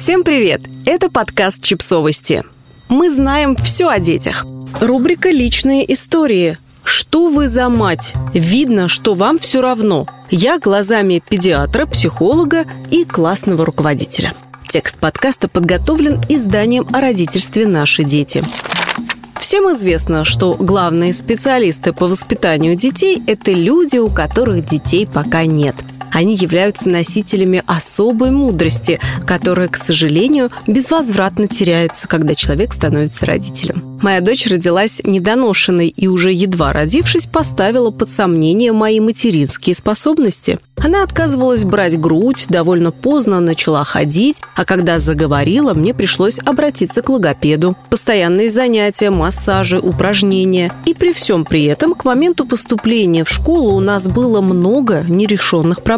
Всем привет! Это подкаст «Чипсовости». Мы знаем все о детях. Рубрика «Личные истории». Что вы за мать? Видно, что вам все равно. Я глазами педиатра, психолога и классного руководителя. Текст подкаста подготовлен изданием о родительстве «Наши дети». Всем известно, что главные специалисты по воспитанию детей – это люди, у которых детей пока нет – они являются носителями особой мудрости, которая, к сожалению, безвозвратно теряется, когда человек становится родителем. Моя дочь родилась недоношенной и уже едва родившись поставила под сомнение мои материнские способности. Она отказывалась брать грудь, довольно поздно начала ходить, а когда заговорила, мне пришлось обратиться к логопеду. Постоянные занятия, массажи, упражнения. И при всем при этом к моменту поступления в школу у нас было много нерешенных проблем.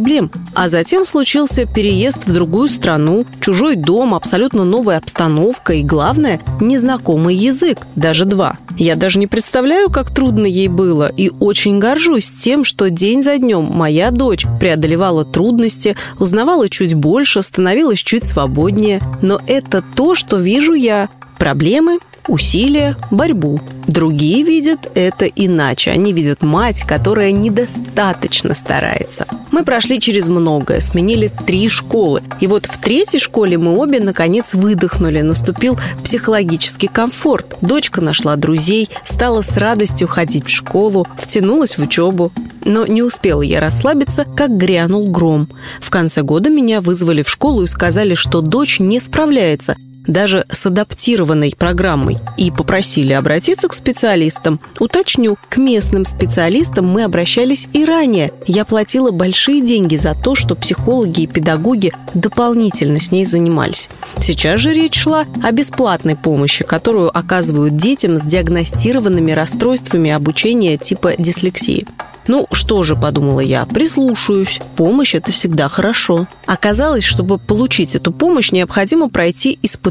А затем случился переезд в другую страну, чужой дом, абсолютно новая обстановка и, главное, незнакомый язык, даже два. Я даже не представляю, как трудно ей было, и очень горжусь тем, что день за днем моя дочь преодолевала трудности, узнавала чуть больше, становилась чуть свободнее. Но это то, что вижу я. Проблемы, усилия, борьбу. Другие видят это иначе. Они видят мать, которая недостаточно старается. Мы прошли через многое, сменили три школы. И вот в третьей школе мы обе, наконец, выдохнули. Наступил психологический комфорт. Дочка нашла друзей, стала с радостью ходить в школу, втянулась в учебу. Но не успела я расслабиться, как грянул гром. В конце года меня вызвали в школу и сказали, что дочь не справляется, даже с адаптированной программой, и попросили обратиться к специалистам. Уточню, к местным специалистам мы обращались и ранее. Я платила большие деньги за то, что психологи и педагоги дополнительно с ней занимались. Сейчас же речь шла о бесплатной помощи, которую оказывают детям с диагностированными расстройствами обучения типа дислексии. Ну, что же, подумала я, прислушаюсь. Помощь – это всегда хорошо. Оказалось, чтобы получить эту помощь, необходимо пройти испытание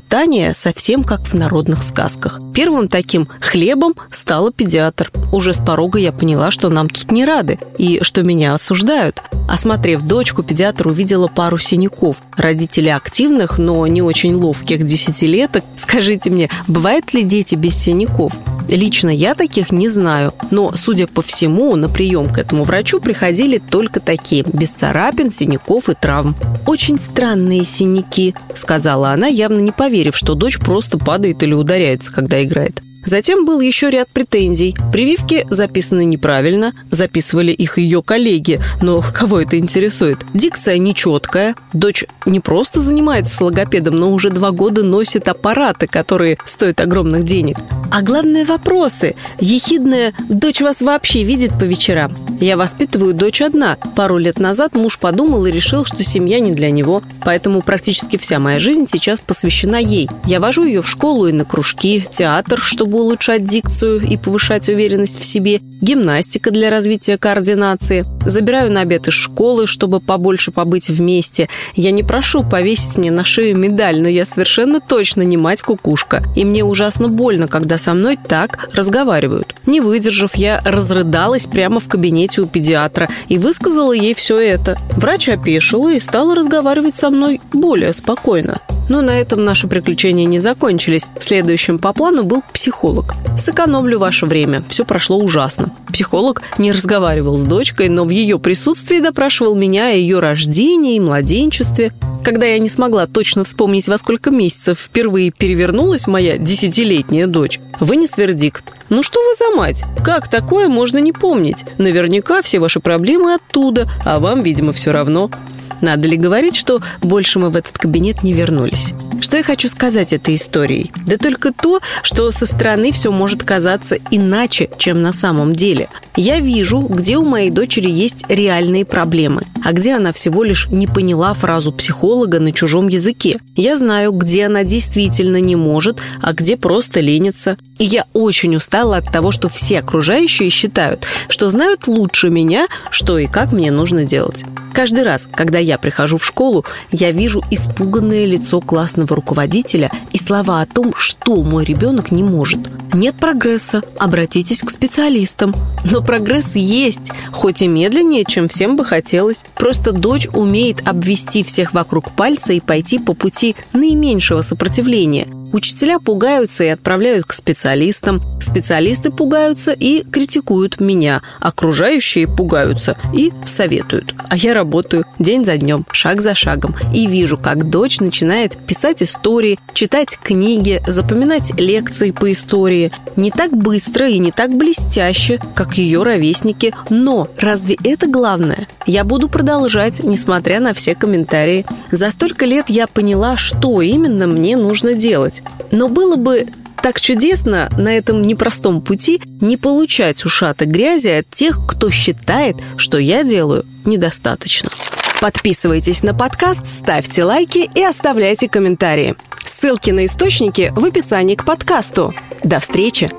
совсем как в народных сказках. Первым таким хлебом стала педиатр. Уже с порога я поняла, что нам тут не рады и что меня осуждают. Осмотрев дочку, педиатр увидела пару синяков. Родители активных, но не очень ловких десятилеток. Скажите мне, бывают ли дети без синяков? Лично я таких не знаю, но, судя по всему, на прием к этому врачу приходили только такие, без царапин, синяков и травм. «Очень странные синяки», — сказала она, явно не поверив, что дочь просто падает или ударяется, когда играет. Затем был еще ряд претензий. Прививки записаны неправильно, записывали их ее коллеги, но кого это интересует? Дикция нечеткая. Дочь не просто занимается с логопедом, но уже два года носит аппараты, которые стоят огромных денег. А главное вопросы. Ехидная «Дочь вас вообще видит по вечерам?» Я воспитываю дочь одна. Пару лет назад муж подумал и решил, что семья не для него. Поэтому практически вся моя жизнь сейчас посвящена ей. Я вожу ее в школу и на кружки, театр, чтобы улучшать дикцию и повышать уверенность в себе, гимнастика для развития координации. Забираю на обед из школы, чтобы побольше побыть вместе. Я не прошу повесить мне на шею медаль, но я совершенно точно не мать-кукушка. И мне ужасно больно, когда со мной так разговаривают. Не выдержав, я разрыдалась прямо в кабинете у педиатра и высказала ей все это. Врач опешила и стала разговаривать со мной более спокойно. Но на этом наши приключения не закончились. Следующим по плану был психолог. Сэкономлю ваше время. Все прошло ужасно. Психолог не разговаривал с дочкой, но в ее присутствии допрашивал меня о ее рождении и младенчестве. Когда я не смогла точно вспомнить, во сколько месяцев впервые перевернулась моя десятилетняя дочь, вынес вердикт. Ну что вы за мать? Как такое можно не помнить? Наверняка все ваши проблемы оттуда, а вам, видимо, все равно. Надо ли говорить, что больше мы в этот кабинет не вернулись? Что я хочу сказать этой историей? Да только то, что со стороны все может казаться иначе, чем на самом деле. Я вижу, где у моей дочери есть реальные проблемы, а где она всего лишь не поняла фразу психолога на чужом языке. Я знаю, где она действительно не может, а где просто ленится. И я очень устала от того, что все окружающие считают, что знают лучше меня, что и как мне нужно делать. Каждый раз, когда я прихожу в школу, я вижу испуганное лицо классного руководителя и слова о том, что мой ребенок не может. Нет прогресса, обратитесь к специалистам. Но прогресс есть, хоть и медленнее, чем всем бы хотелось. Просто дочь умеет обвести всех вокруг пальца и пойти по пути наименьшего сопротивления – Учителя пугаются и отправляют к специалистам. Специалисты пугаются и критикуют меня. Окружающие пугаются и советуют. А я работаю день за днем, шаг за шагом. И вижу, как дочь начинает писать истории, читать книги, запоминать лекции по истории. Не так быстро и не так блестяще, как ее ровесники. Но разве это главное? Я буду продолжать, несмотря на все комментарии. За столько лет я поняла, что именно мне нужно делать делать. Но было бы так чудесно на этом непростом пути не получать ушаты грязи от тех, кто считает, что я делаю недостаточно. Подписывайтесь на подкаст, ставьте лайки и оставляйте комментарии. Ссылки на источники в описании к подкасту. До встречи!